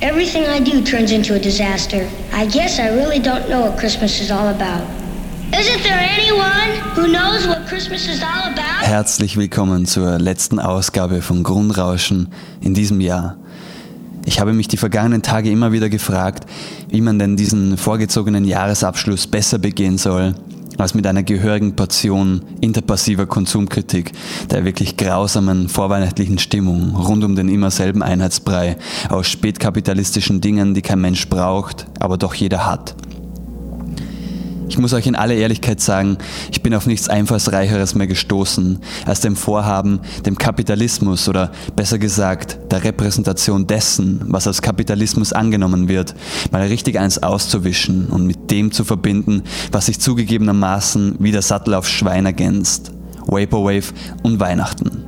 Everything I do turns into a disaster. I guess I really don't know what Christmas is all about. Isn't there anyone who knows what Christmas is all about? Herzlich willkommen zur letzten Ausgabe von Grundrauschen in diesem Jahr. Ich habe mich die vergangenen Tage immer wieder gefragt, wie man denn diesen vorgezogenen Jahresabschluss besser begehen soll, als mit einer gehörigen Portion interpassiver Konsumkritik, der wirklich grausamen vorweihnachtlichen Stimmung rund um den immer selben Einheitsbrei aus spätkapitalistischen Dingen, die kein Mensch braucht, aber doch jeder hat. Ich muss euch in aller Ehrlichkeit sagen, ich bin auf nichts Einfallsreicheres mehr gestoßen, als dem Vorhaben, dem Kapitalismus oder besser gesagt der Repräsentation dessen, was als Kapitalismus angenommen wird, mal richtig eins auszuwischen und mit dem zu verbinden, was sich zugegebenermaßen wie der Sattel auf Schwein ergänzt. Vaporwave und Weihnachten.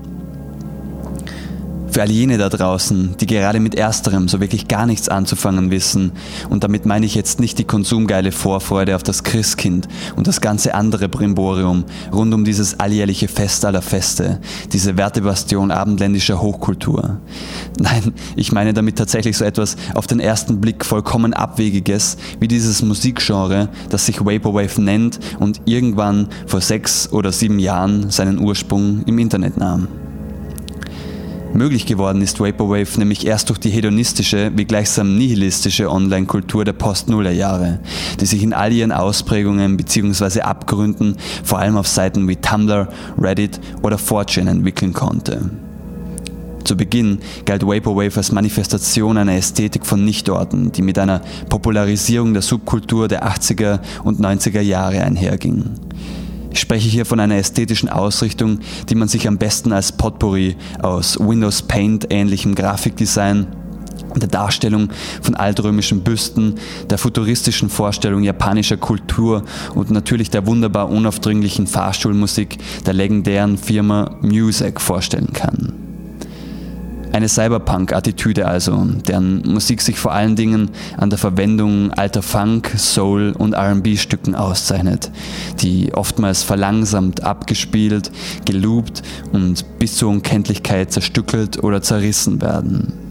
Für all jene da draußen, die gerade mit ersterem so wirklich gar nichts anzufangen wissen, und damit meine ich jetzt nicht die konsumgeile Vorfreude auf das Christkind und das ganze andere Brimborium rund um dieses alljährliche Fest aller Feste, diese Wertebastion abendländischer Hochkultur. Nein, ich meine damit tatsächlich so etwas auf den ersten Blick vollkommen Abwegiges, wie dieses Musikgenre, das sich Vaporwave nennt und irgendwann vor sechs oder sieben Jahren seinen Ursprung im Internet nahm. Möglich geworden ist Vaporwave nämlich erst durch die hedonistische wie gleichsam nihilistische Online-Kultur der Post-Nuller-Jahre, die sich in all ihren Ausprägungen bzw. Abgründen vor allem auf Seiten wie Tumblr, Reddit oder 4chan entwickeln konnte. Zu Beginn galt Vaporwave als Manifestation einer Ästhetik von Nichtorten, die mit einer Popularisierung der Subkultur der 80er und 90er Jahre einherging. Ich spreche hier von einer ästhetischen Ausrichtung, die man sich am besten als Potpourri aus Windows Paint ähnlichem Grafikdesign, der Darstellung von altrömischen Büsten, der futuristischen Vorstellung japanischer Kultur und natürlich der wunderbar unaufdringlichen Fahrstuhlmusik der legendären Firma Music vorstellen kann. Eine Cyberpunk-Attitüde also, deren Musik sich vor allen Dingen an der Verwendung alter Funk, Soul und RB-Stücken auszeichnet, die oftmals verlangsamt, abgespielt, geloopt und bis zur Unkenntlichkeit zerstückelt oder zerrissen werden.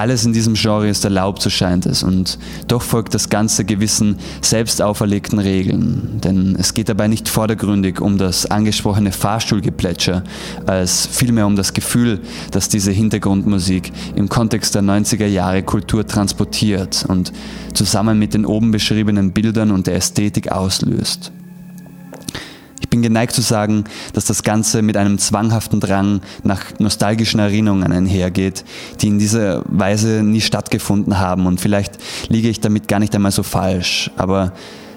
Alles in diesem Genre ist erlaubt, so scheint es, und doch folgt das Ganze gewissen selbst auferlegten Regeln, denn es geht dabei nicht vordergründig um das angesprochene Fahrstuhlgeplätscher, als vielmehr um das Gefühl, das diese Hintergrundmusik im Kontext der 90er Jahre Kultur transportiert und zusammen mit den oben beschriebenen Bildern und der Ästhetik auslöst. Ich bin geneigt zu sagen, dass das Ganze mit einem zwanghaften Drang nach nostalgischen Erinnerungen einhergeht, die in dieser Weise nie stattgefunden haben. Und vielleicht liege ich damit gar nicht einmal so falsch. Aber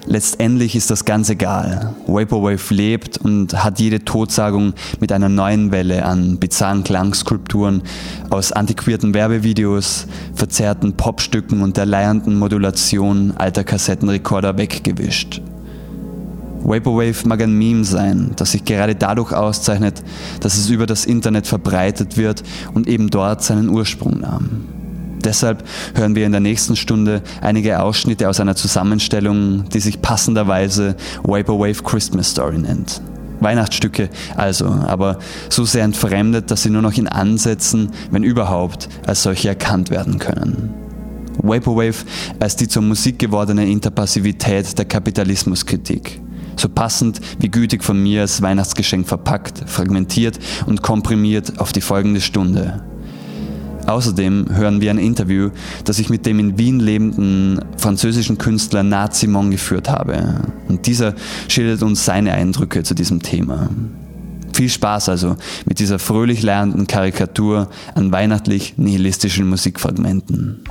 letztendlich ist das ganz egal. Vaporwave lebt und hat jede Totsagung mit einer neuen Welle an bizarren Klangskulpturen aus antiquierten Werbevideos, verzerrten Popstücken und der leiernden Modulation alter Kassettenrekorder weggewischt. Vaporwave mag ein Meme sein, das sich gerade dadurch auszeichnet, dass es über das Internet verbreitet wird und eben dort seinen Ursprung nahm. Deshalb hören wir in der nächsten Stunde einige Ausschnitte aus einer Zusammenstellung, die sich passenderweise Vaporwave Christmas Story nennt. Weihnachtsstücke also, aber so sehr entfremdet, dass sie nur noch in Ansätzen, wenn überhaupt, als solche erkannt werden können. Vaporwave als die zur Musik gewordene Interpassivität der Kapitalismuskritik so passend wie gütig von mir als Weihnachtsgeschenk verpackt, fragmentiert und komprimiert auf die folgende Stunde. Außerdem hören wir ein Interview, das ich mit dem in Wien lebenden französischen Künstler Nat Simon geführt habe. Und dieser schildert uns seine Eindrücke zu diesem Thema. Viel Spaß also mit dieser fröhlich lernenden Karikatur an weihnachtlich nihilistischen Musikfragmenten.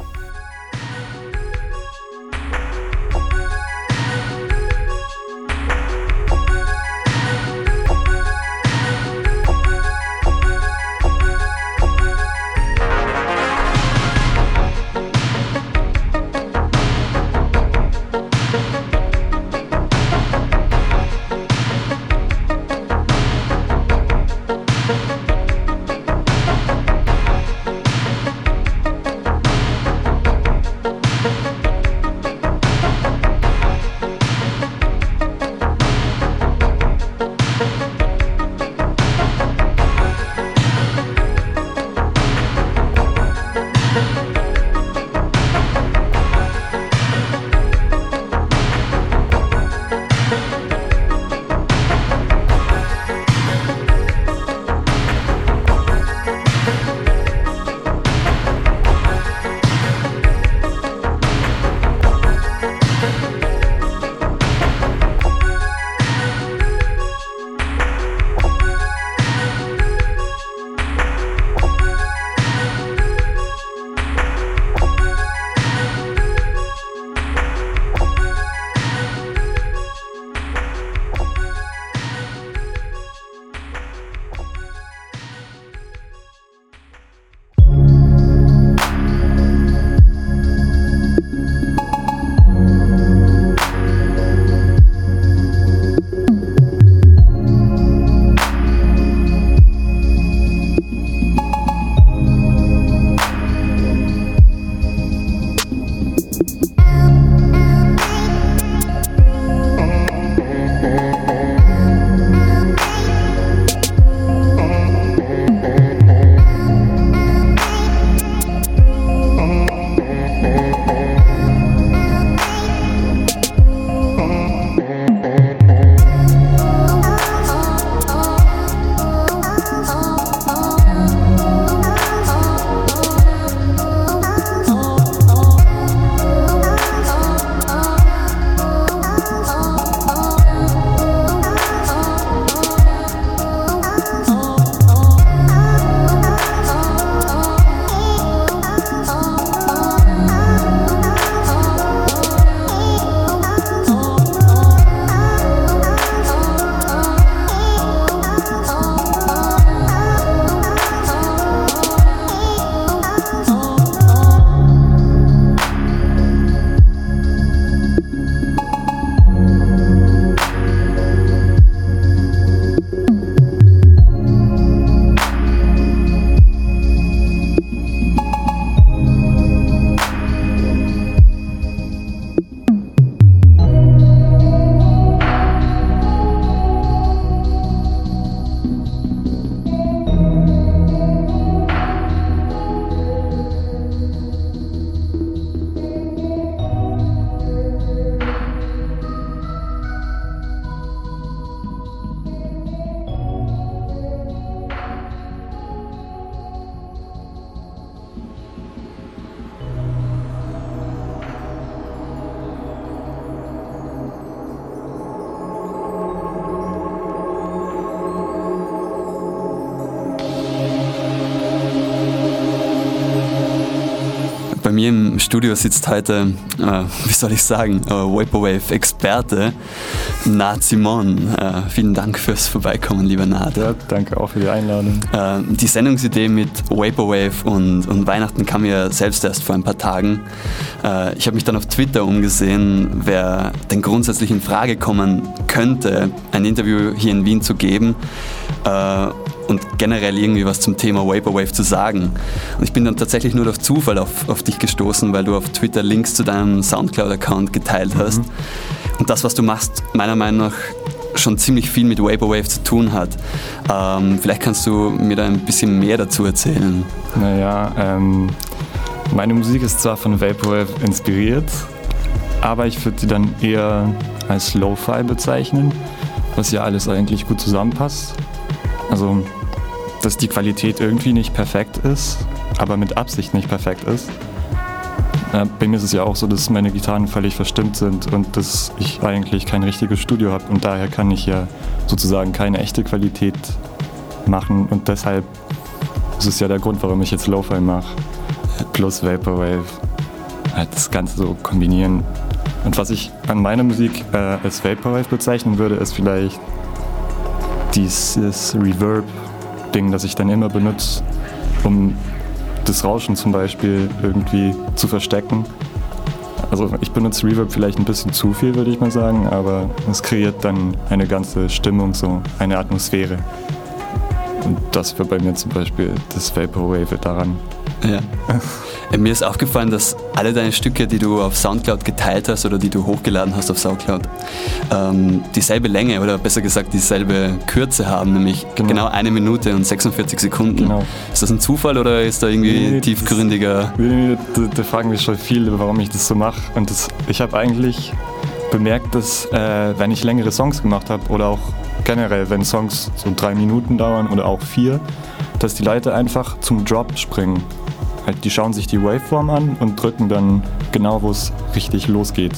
Studio sitzt heute, äh, wie soll ich sagen, äh, Vaporwave-Experte Nath Simon. Äh, vielen Dank fürs Vorbeikommen, lieber Nath. Ja, danke auch für die Einladung. Äh, die Sendungsidee mit Vaporwave und, und, Weihnachten kam mir selbst erst vor ein paar Tagen. Äh, ich habe mich dann auf Twitter umgesehen, wer denn grundsätzlich in Frage kommen könnte, ein Interview hier in Wien zu geben äh, und generell irgendwie was zum Thema Vaporwave zu sagen. Und ich bin dann tatsächlich nur durch Zufall auf, auf dich gestoßen, weil du auf Twitter Links zu deinem Soundcloud-Account geteilt hast. Mhm. Und das, was du machst, meiner Meinung nach schon ziemlich viel mit Vaporwave zu tun hat. Ähm, vielleicht kannst du mir da ein bisschen mehr dazu erzählen. Naja, ähm, meine Musik ist zwar von Vaporwave inspiriert, aber ich würde sie dann eher als Lo-Fi bezeichnen, was ja alles eigentlich gut zusammenpasst. Also, dass die Qualität irgendwie nicht perfekt ist, aber mit Absicht nicht perfekt ist. Ja, bei mir ist es ja auch so, dass meine Gitarren völlig verstimmt sind und dass ich eigentlich kein richtiges Studio habe und daher kann ich ja sozusagen keine echte Qualität machen und deshalb ist es ja der Grund, warum ich jetzt Lo-Fi mache. Plus Vaporwave. Halt das Ganze so kombinieren. Und was ich an meiner Musik äh, als Vaporwave bezeichnen würde, ist vielleicht dieses Reverb-Ding, das ich dann immer benutze, um das Rauschen zum Beispiel irgendwie zu verstecken. Also ich benutze Reverb vielleicht ein bisschen zu viel, würde ich mal sagen, aber es kreiert dann eine ganze Stimmung, so eine Atmosphäre. Und das wäre bei mir zum Beispiel das Vaporwave daran. Ja. Äh, mir ist aufgefallen, dass alle deine Stücke, die du auf Soundcloud geteilt hast oder die du hochgeladen hast auf Soundcloud, ähm, dieselbe Länge oder besser gesagt dieselbe Kürze haben, nämlich genau, genau eine Minute und 46 Sekunden. Genau. Ist das ein Zufall oder ist da irgendwie nee, tiefgründiger? Da, da, fragen mich schon viele, warum ich das so mache. Und das, ich habe eigentlich bemerkt, dass äh, wenn ich längere Songs gemacht habe oder auch generell, wenn Songs so drei Minuten dauern oder auch vier, dass die Leute einfach zum Drop springen. Halt, die schauen sich die Waveform an und drücken dann genau, wo es richtig losgeht.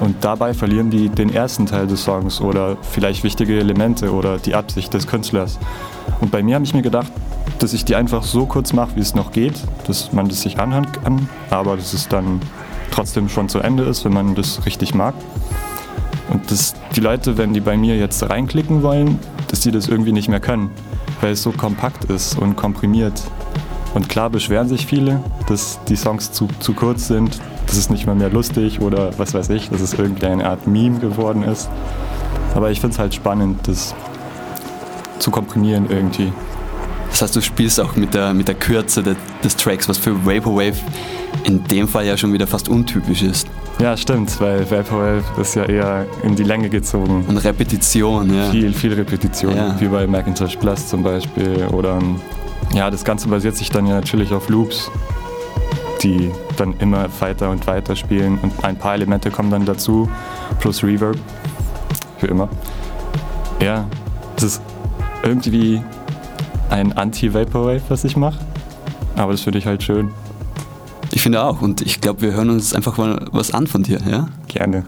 Und dabei verlieren die den ersten Teil des Songs oder vielleicht wichtige Elemente oder die Absicht des Künstlers. Und bei mir habe ich mir gedacht, dass ich die einfach so kurz mache, wie es noch geht, dass man das sich anhören kann, aber dass es dann trotzdem schon zu Ende ist, wenn man das richtig mag. Und dass die Leute, wenn die bei mir jetzt reinklicken wollen, dass die das irgendwie nicht mehr können, weil es so kompakt ist und komprimiert. Und klar beschweren sich viele, dass die Songs zu, zu kurz sind, dass es nicht mehr mehr lustig oder was weiß ich, dass es irgendeine Art Meme geworden ist. Aber ich finde es halt spannend, das zu komprimieren irgendwie. Das heißt, du spielst auch mit der, mit der Kürze des, des Tracks, was für Vaporwave in dem Fall ja schon wieder fast untypisch ist. Ja, stimmt, weil Vaporwave ist ja eher in die Länge gezogen. Und Repetition, ja. Viel, viel Repetition, ja. wie bei Macintosh Plus zum Beispiel. Oder ja, das Ganze basiert sich dann ja natürlich auf Loops, die dann immer weiter und weiter spielen. Und ein paar Elemente kommen dann dazu, plus Reverb, für immer. Ja, das ist irgendwie ein Anti-Vaporwave, was ich mache. Aber das finde ich halt schön. Ich finde auch. Und ich glaube, wir hören uns einfach mal was an von dir, ja? Gerne.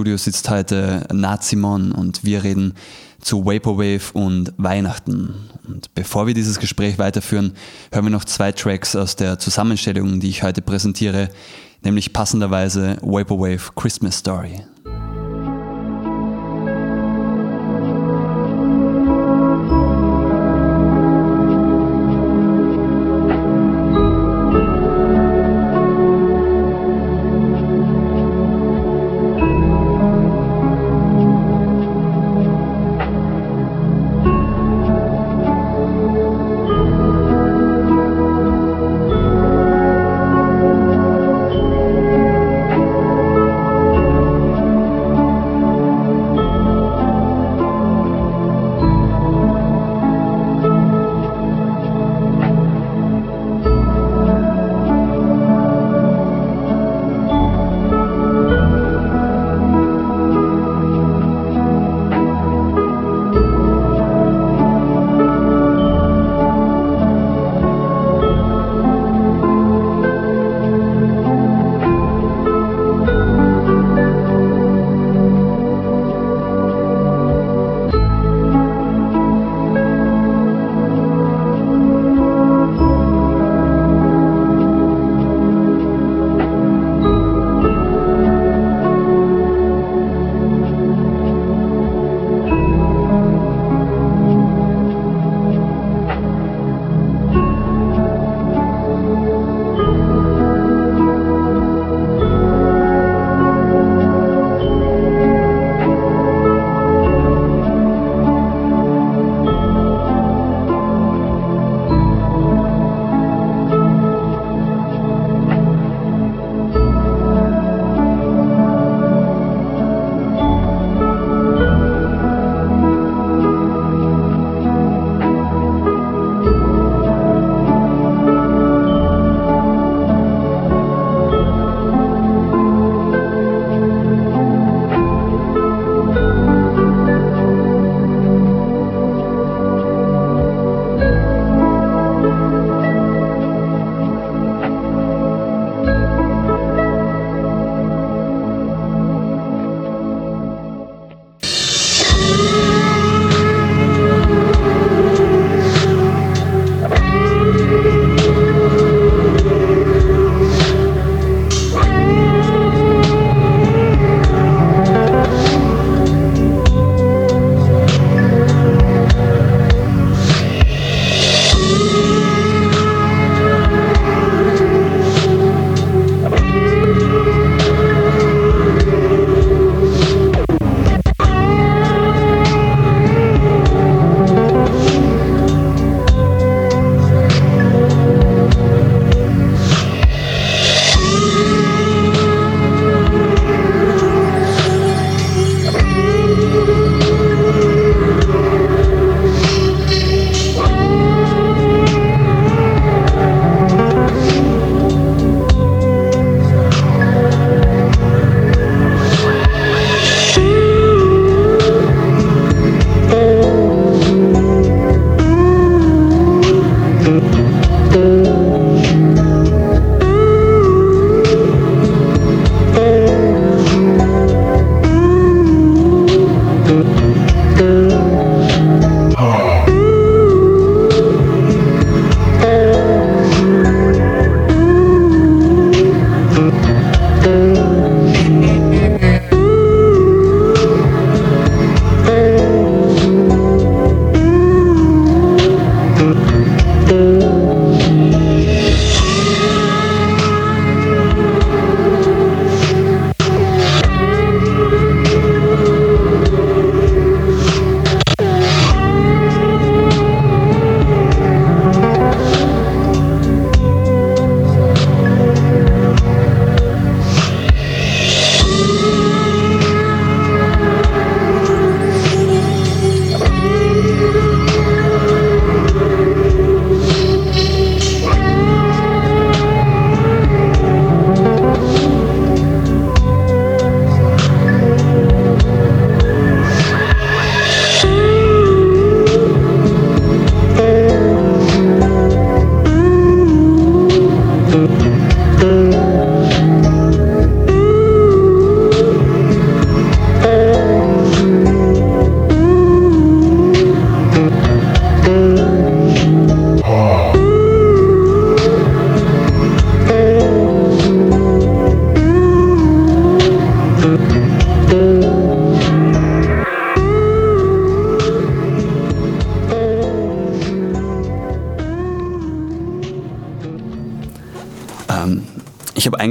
Studio sitzt heute Nat Simon und wir reden zu Vaporwave und Weihnachten. Und bevor wir dieses Gespräch weiterführen, hören wir noch zwei Tracks aus der Zusammenstellung, die ich heute präsentiere, nämlich passenderweise Vaporwave Christmas Story.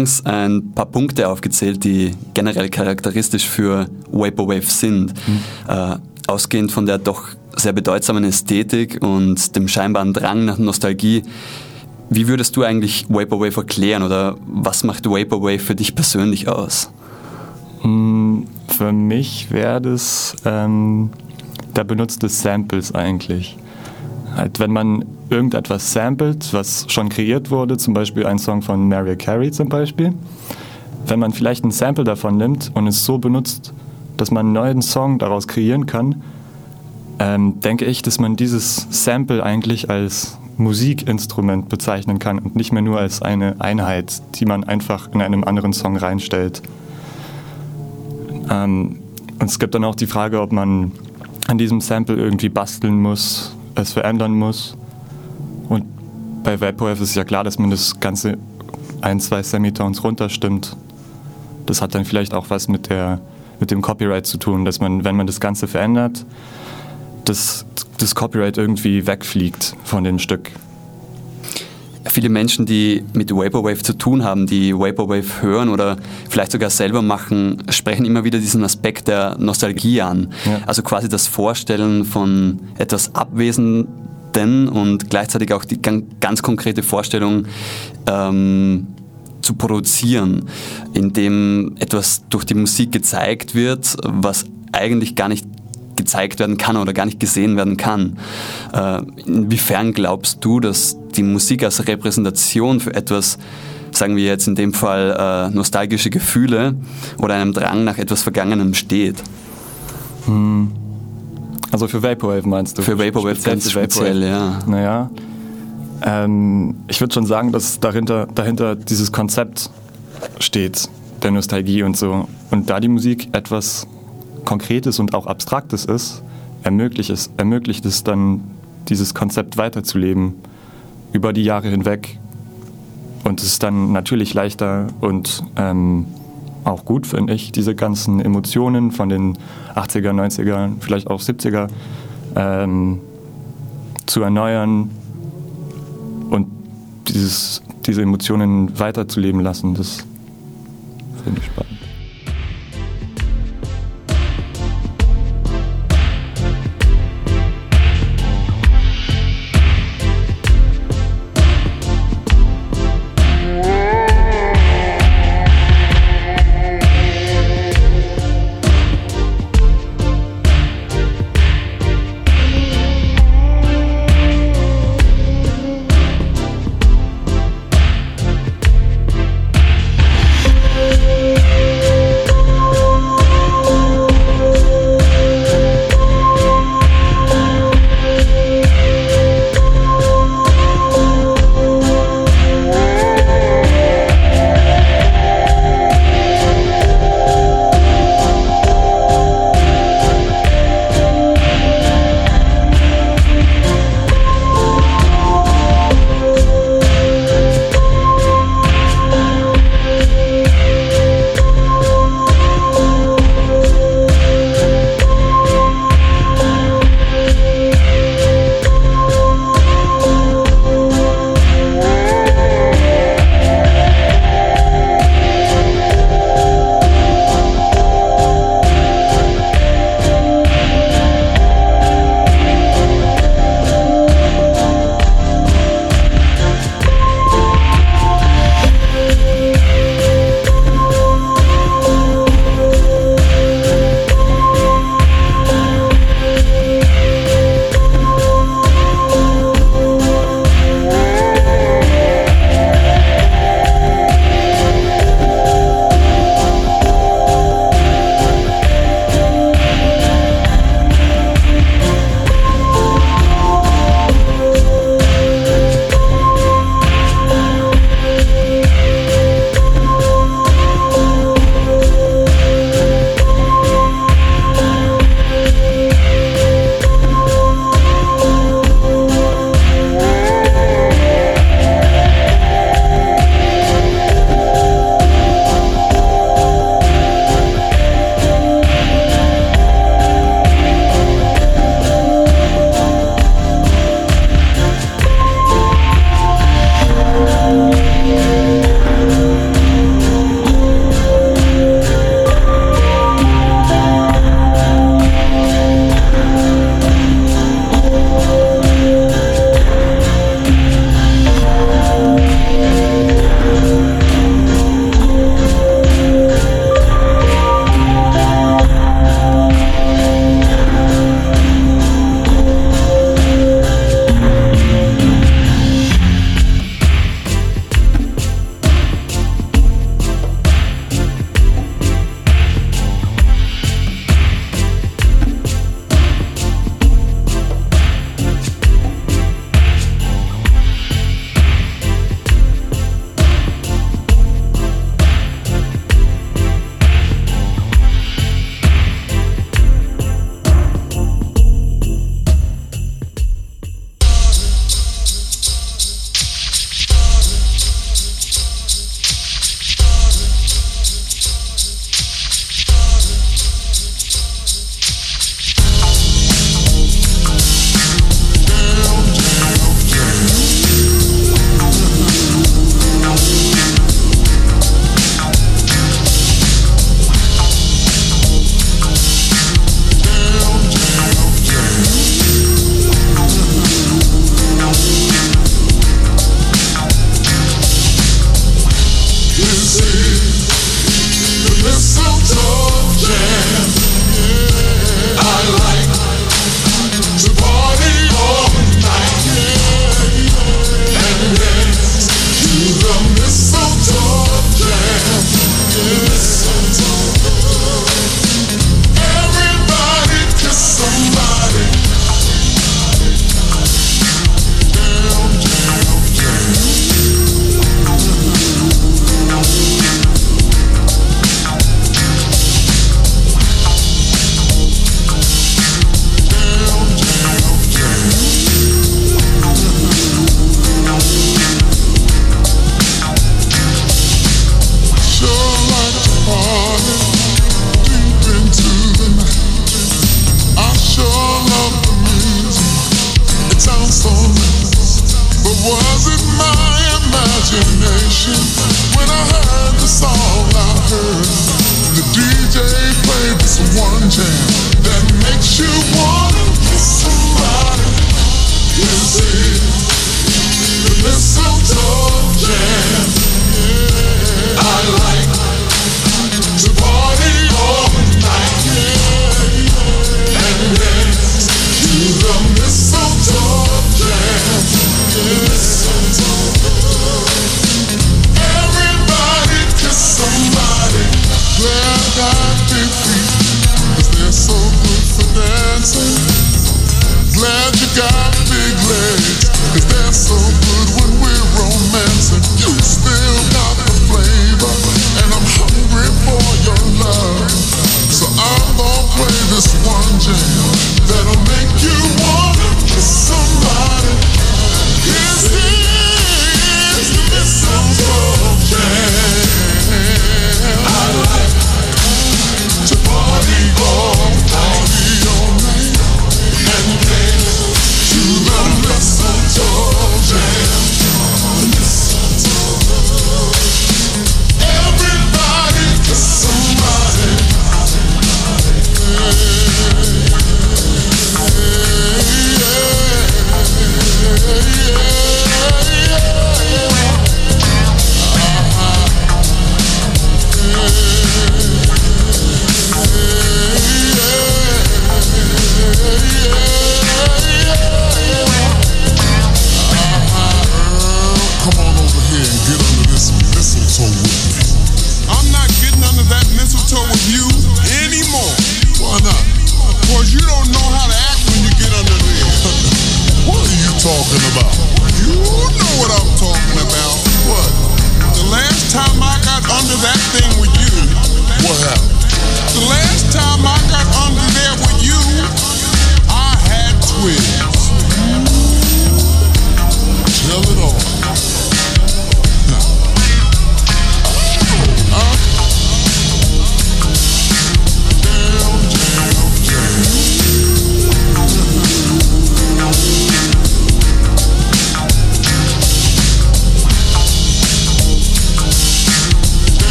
Eingangs ein paar Punkte aufgezählt, die generell charakteristisch für Vaporwave sind. Mhm. Äh, ausgehend von der doch sehr bedeutsamen Ästhetik und dem scheinbaren Drang nach Nostalgie. Wie würdest du eigentlich Vaporwave erklären oder was macht Vaporwave für dich persönlich aus? Hm, für mich wäre das ähm, der Benutz des Samples eigentlich. Halt, wenn man irgendetwas samplet, was schon kreiert wurde, zum Beispiel ein Song von Mariah Carey zum Beispiel, wenn man vielleicht ein Sample davon nimmt und es so benutzt, dass man einen neuen Song daraus kreieren kann, ähm, denke ich, dass man dieses Sample eigentlich als Musikinstrument bezeichnen kann und nicht mehr nur als eine Einheit, die man einfach in einem anderen Song reinstellt. Ähm, und es gibt dann auch die Frage, ob man an diesem Sample irgendwie basteln muss, es verändern muss. Bei Vaporwave ist es ja klar, dass man das Ganze ein, zwei Semitones runterstimmt. Das hat dann vielleicht auch was mit, der, mit dem Copyright zu tun, dass man, wenn man das Ganze verändert, das, das Copyright irgendwie wegfliegt von dem Stück. Viele Menschen, die mit Vaporwave zu tun haben, die Vaporwave hören oder vielleicht sogar selber machen, sprechen immer wieder diesen Aspekt der Nostalgie an. Ja. Also quasi das Vorstellen von etwas Abwesenden und gleichzeitig auch die ganz konkrete Vorstellung, ähm, zu produzieren, indem etwas durch die Musik gezeigt wird, was eigentlich gar nicht gezeigt werden kann oder gar nicht gesehen werden kann. Äh, inwiefern glaubst du, dass die Musik als Repräsentation für etwas, sagen wir jetzt in dem Fall äh, nostalgische Gefühle oder einem Drang nach etwas Vergangenem steht? Hm. Also für Vaporwave meinst du? Für Vaporwave speziell ganz speziell, ja. Naja, ähm, ich würde schon sagen, dass dahinter, dahinter dieses Konzept steht, der Nostalgie und so. Und da die Musik etwas Konkretes und auch Abstraktes ist, ermöglicht es, ermöglicht es dann, dieses Konzept weiterzuleben über die Jahre hinweg. Und es ist dann natürlich leichter und ähm, auch gut, finde ich, diese ganzen Emotionen von den 80er, 90er, vielleicht auch 70er ähm, zu erneuern und dieses, diese Emotionen weiterzuleben lassen. Das finde ich spannend. Got big legs, 'cause they're so good when we're romancing. You still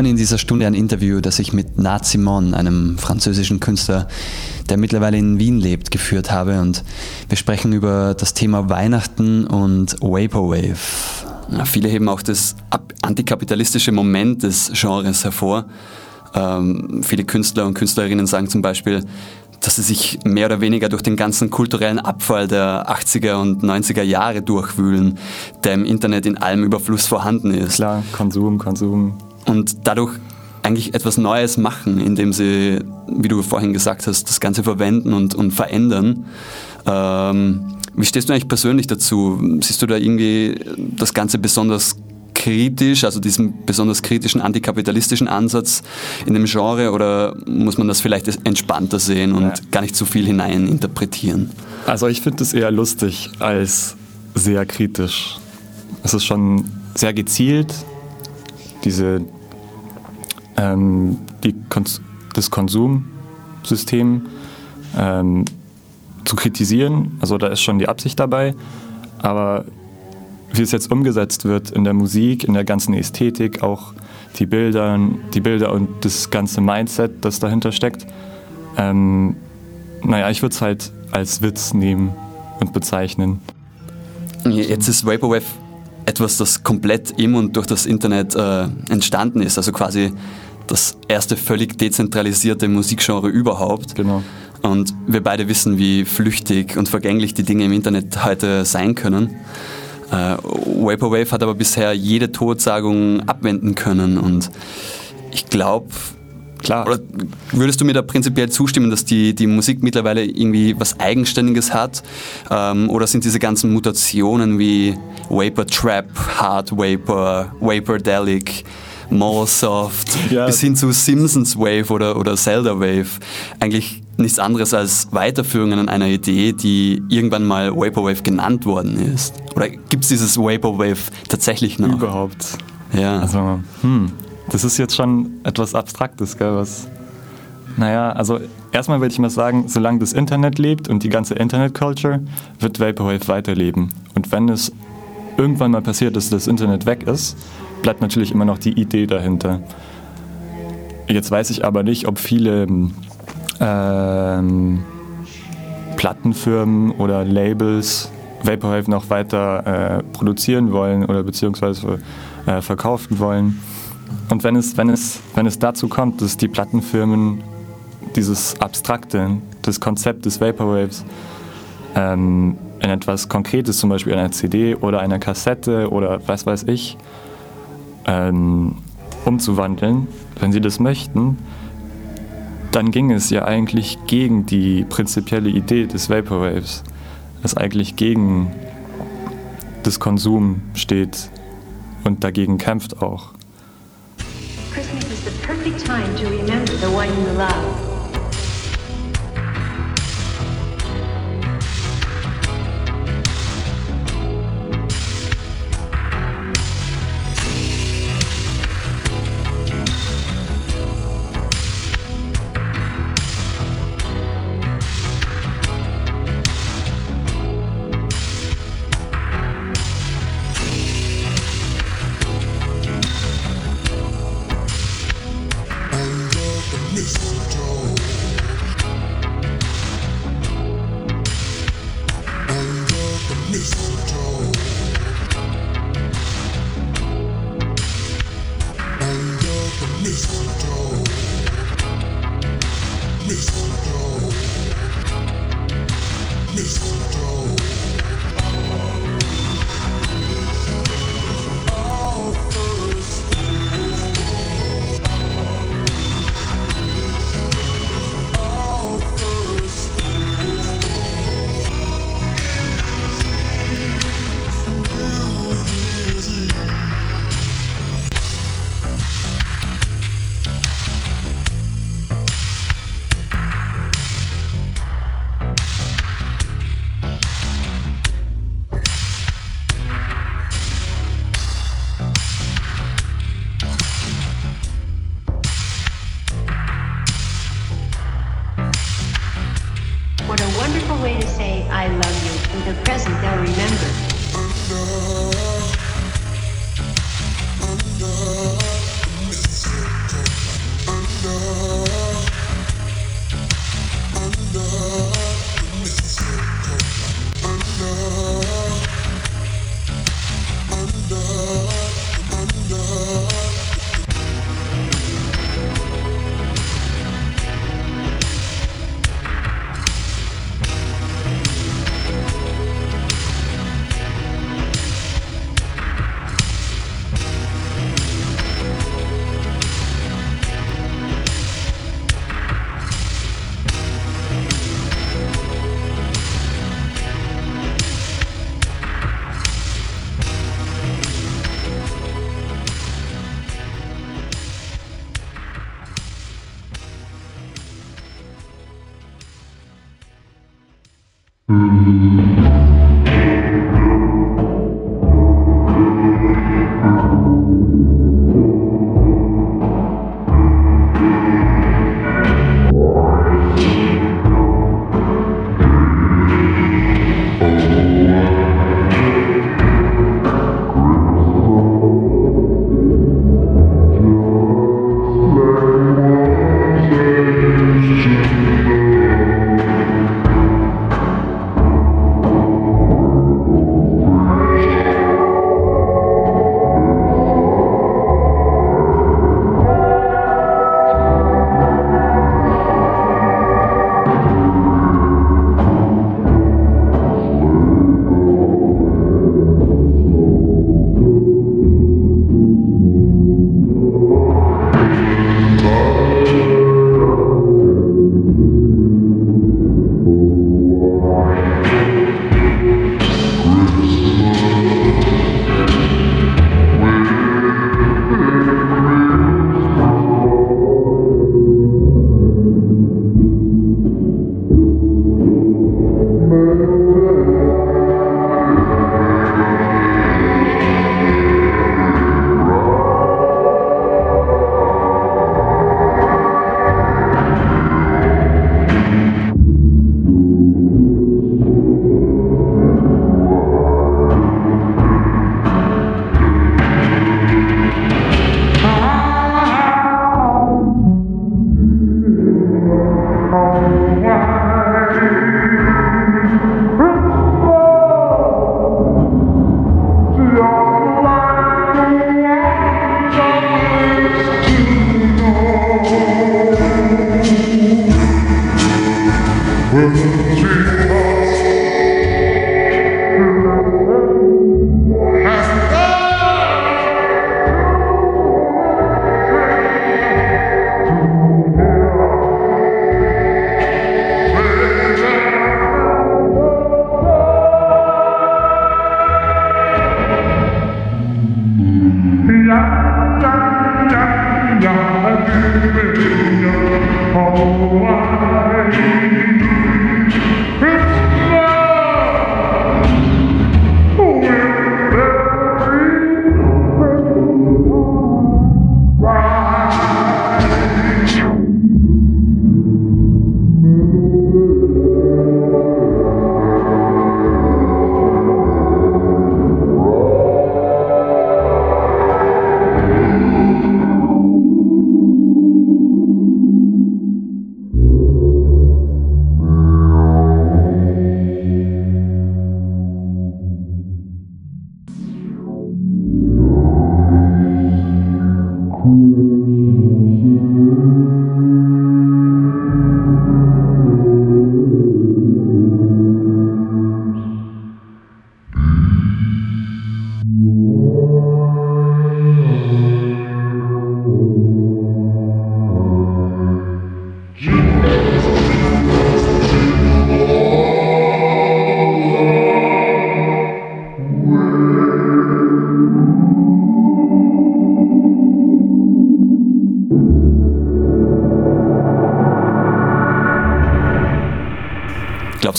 hören in dieser Stunde ein Interview, das ich mit Nat Simon, einem französischen Künstler, der mittlerweile in Wien lebt, geführt habe. Und wir sprechen über das Thema Weihnachten und Vaporwave. Ja, viele heben auch das antikapitalistische Moment des Genres hervor. Ähm, viele Künstler und Künstlerinnen sagen zum Beispiel, dass sie sich mehr oder weniger durch den ganzen kulturellen Abfall der 80er und 90er Jahre durchwühlen, der im Internet in allem Überfluss vorhanden ist. Klar, Konsum, Konsum. Und dadurch eigentlich etwas Neues machen, indem sie, wie du vorhin gesagt hast, das Ganze verwenden und, und verändern. Ähm, wie stehst du eigentlich persönlich dazu? Siehst du da irgendwie das Ganze besonders kritisch, also diesen besonders kritischen antikapitalistischen Ansatz in dem Genre oder muss man das vielleicht entspannter sehen und Ja. gar nicht so viel hinein interpretieren? Also ich finde es eher lustig als sehr kritisch. Es ist schon sehr gezielt, diese, ähm, die Kons das Konsumsystem ähm, zu kritisieren. Also da ist schon die Absicht dabei. Aber wie es jetzt umgesetzt wird in der Musik, in der ganzen Ästhetik, auch die Bilder, die Bilder und das ganze Mindset, das dahinter steckt, ähm, naja, ich würde es halt als Witz nehmen und bezeichnen. Jetzt ist Vaporwave etwas, das komplett im und durch das Internet äh, entstanden ist, also quasi das erste völlig dezentralisierte Musikgenre überhaupt. Genau. Und wir beide wissen, wie flüchtig und vergänglich die Dinge im Internet heute sein können. Äh, Vaporwave hat aber bisher jede Todsagung abwenden können und ich glaube, Klar. oder würdest du mir da prinzipiell zustimmen, dass die, die Musik mittlerweile irgendwie was Eigenständiges hat? Ähm, oder sind diese ganzen Mutationen wie Vapor Trap, Hard Vapor, Vapordelic, Mallsoft Ja. bis hin zu Simpsons Wave oder, oder Zelda Wave eigentlich nichts anderes als Weiterführungen einer Idee, die irgendwann mal Vaporwave genannt worden ist. Oder gibt es dieses Vaporwave tatsächlich noch? Überhaupt. Ja. Also, hm, das ist jetzt schon etwas Abstraktes, gell, was. Naja, also erstmal will ich mal sagen, solange das Internet lebt und die ganze Internet-Culture, wird Vaporwave weiterleben. Und wenn es irgendwann mal passiert, dass das Internet weg ist, bleibt natürlich immer noch die Idee dahinter. Jetzt weiß ich aber nicht, ob viele ähm, Plattenfirmen oder Labels Vaporwave noch weiter äh, produzieren wollen oder beziehungsweise äh, verkaufen wollen. Und wenn es, wenn, es, wenn es dazu kommt, dass die Plattenfirmen dieses Abstrakte, das Konzept des Vaporwaves ähm, in etwas Konkretes, zum Beispiel einer CD oder einer Kassette oder was weiß ich, ähm, umzuwandeln, wenn sie das möchten, dann ging es ja eigentlich gegen die prinzipielle Idee des Vaporwaves, das eigentlich gegen das Konsum steht und dagegen kämpft auch. Christmas is the perfect time to remember the one you love.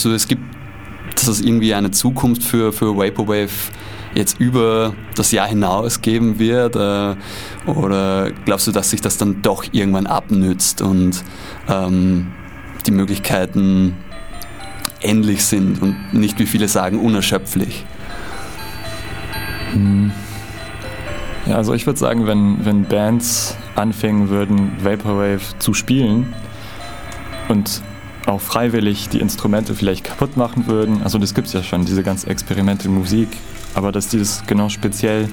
Glaubst du, es gibt, dass es irgendwie eine Zukunft für, für Vaporwave jetzt über das Jahr hinaus geben wird? Äh, oder glaubst du, dass sich das dann doch irgendwann abnützt und ähm, die Möglichkeiten endlich sind und nicht, wie viele sagen, unerschöpflich? Ja, also ich würde sagen, wenn, wenn Bands anfangen würden, Vaporwave zu spielen und auch freiwillig die Instrumente vielleicht kaputt machen würden, also das gibt es ja schon, diese ganze Experimente in Musik, aber dass die das genau speziell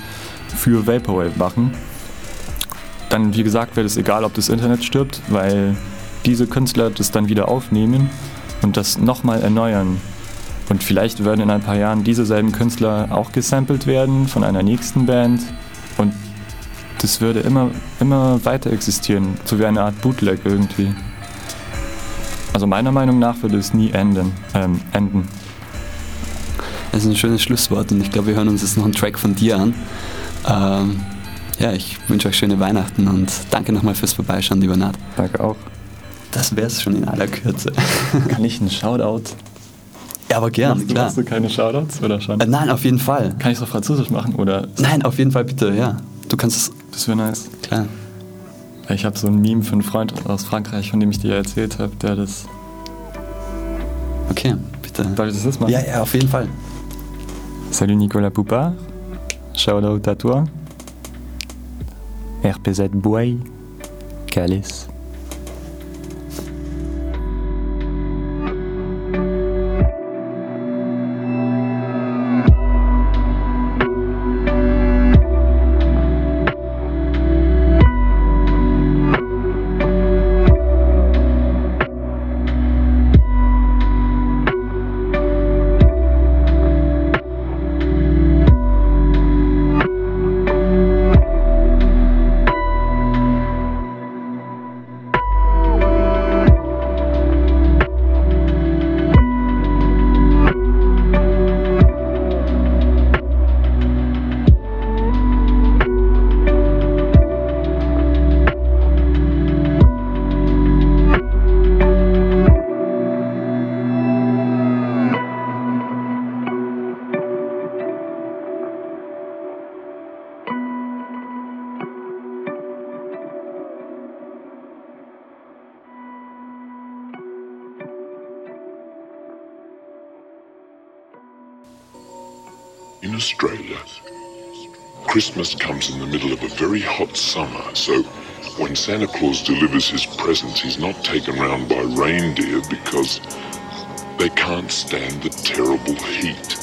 für Vaporwave machen, dann wie gesagt wäre es egal, ob das Internet stirbt, weil diese Künstler das dann wieder aufnehmen und das nochmal erneuern. Und vielleicht werden in ein paar Jahren diese selben Künstler auch gesampelt werden von einer nächsten Band und das würde immer, immer weiter existieren, so wie eine Art Bootleg irgendwie. Also meiner Meinung nach würde es nie enden. Ähm, enden. Das ist ein schönes Schlusswort und ich glaube, wir hören uns jetzt noch einen Track von dir an. Ähm, ja, ich wünsche euch schöne Weihnachten und danke nochmal fürs Vorbeischauen, lieber Nat. Danke auch. Das wäre es schon in aller Kürze. Kann ich einen Shoutout? Ja, aber gern, Machst du, klar. machst du keine Shoutouts oder schon? Äh, nein, auf jeden Fall. Kann ich es auf Französisch machen oder? Nein, auf jeden Fall bitte, ja. Du kannst es, Das wäre nice. klar. Ich habe so ein Meme für einen Freund aus Frankreich, von dem ich dir erzählt habe, der das. Okay, bitte. Darf ich das jetzt machen? Ja, ja, auf jeden Fall. Salut Nicolas Poupard. Shoutout à toi. RPZ Boy. Calice. Australia, Christmas comes in the middle of a very hot summer, so when Santa Claus delivers his presents, he's not taken round by reindeer because they can't stand the terrible heat.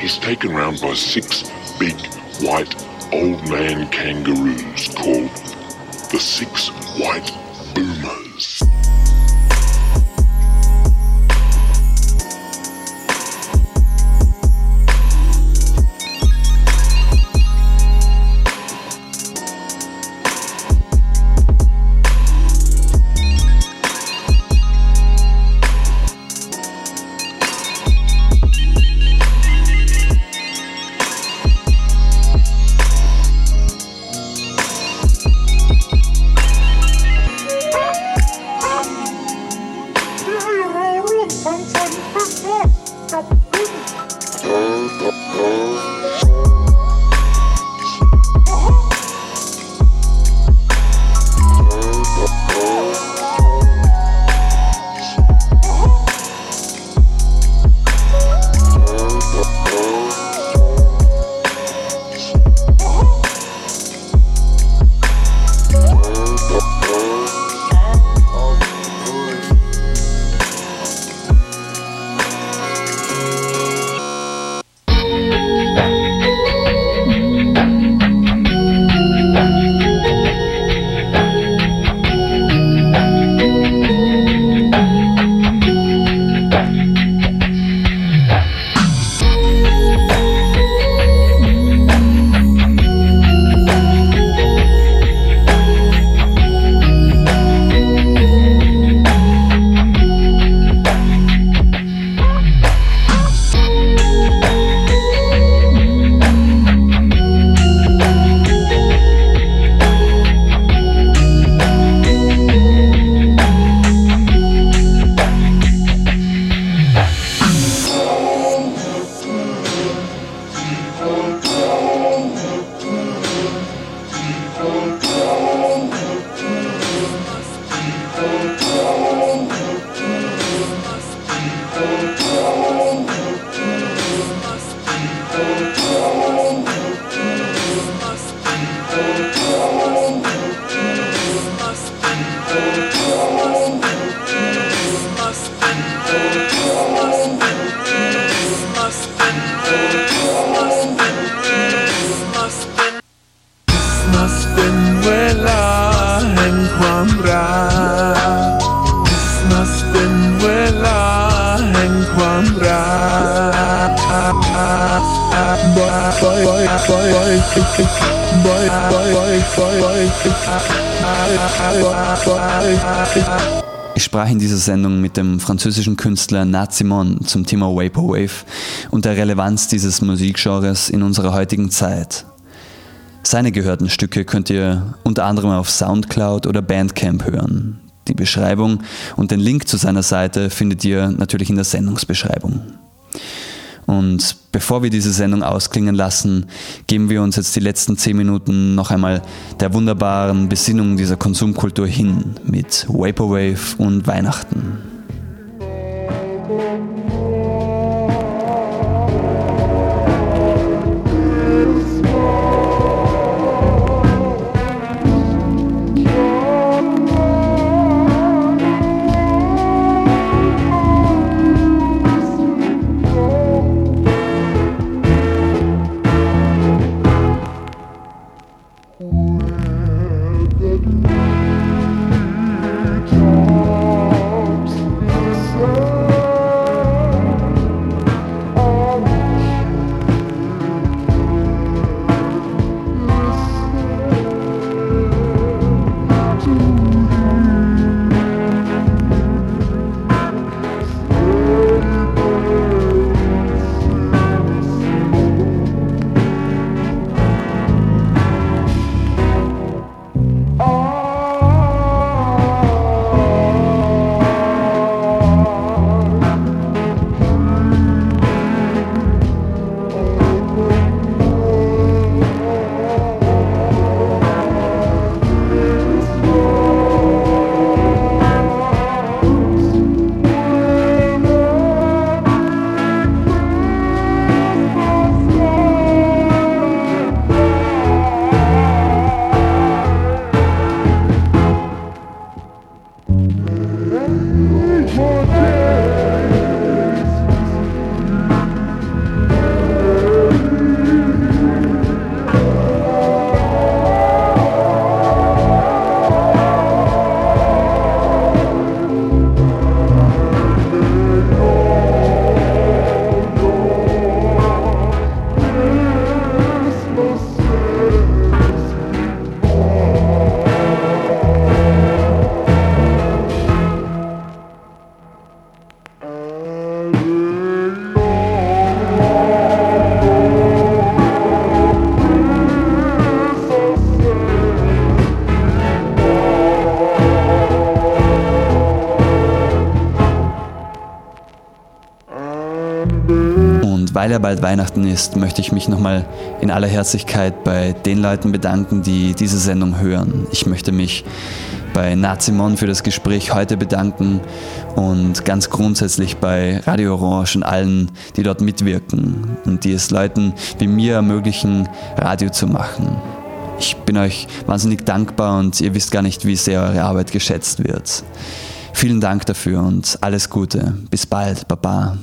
He's taken round by six big, white, old man kangaroos called the Six White Boomers. Mit dem französischen Künstler Nat Simon zum Thema Vaporwave und der Relevanz dieses Musikgenres in unserer heutigen Zeit. Seine gehörten Stücke könnt ihr unter anderem auf Soundcloud oder Bandcamp hören. Die Beschreibung und den Link zu seiner Seite findet ihr natürlich in der Sendungsbeschreibung. Und bevor wir diese Sendung ausklingen lassen, geben wir uns jetzt die letzten zehn Minuten noch einmal der wunderbaren Besinnung dieser Konsumkultur hin mit Vaporwave und Weihnachten. Weil ja bald Weihnachten ist, möchte ich mich nochmal in aller Herzlichkeit bei den Leuten bedanken, die diese Sendung hören. Ich möchte mich bei Nazimon für das Gespräch heute bedanken und ganz grundsätzlich bei Radio Orange und allen, die dort mitwirken und die es Leuten wie mir ermöglichen, Radio zu machen. Ich bin euch wahnsinnig dankbar und ihr wisst gar nicht, wie sehr eure Arbeit geschätzt wird. Vielen Dank dafür und alles Gute. Bis bald. Baba.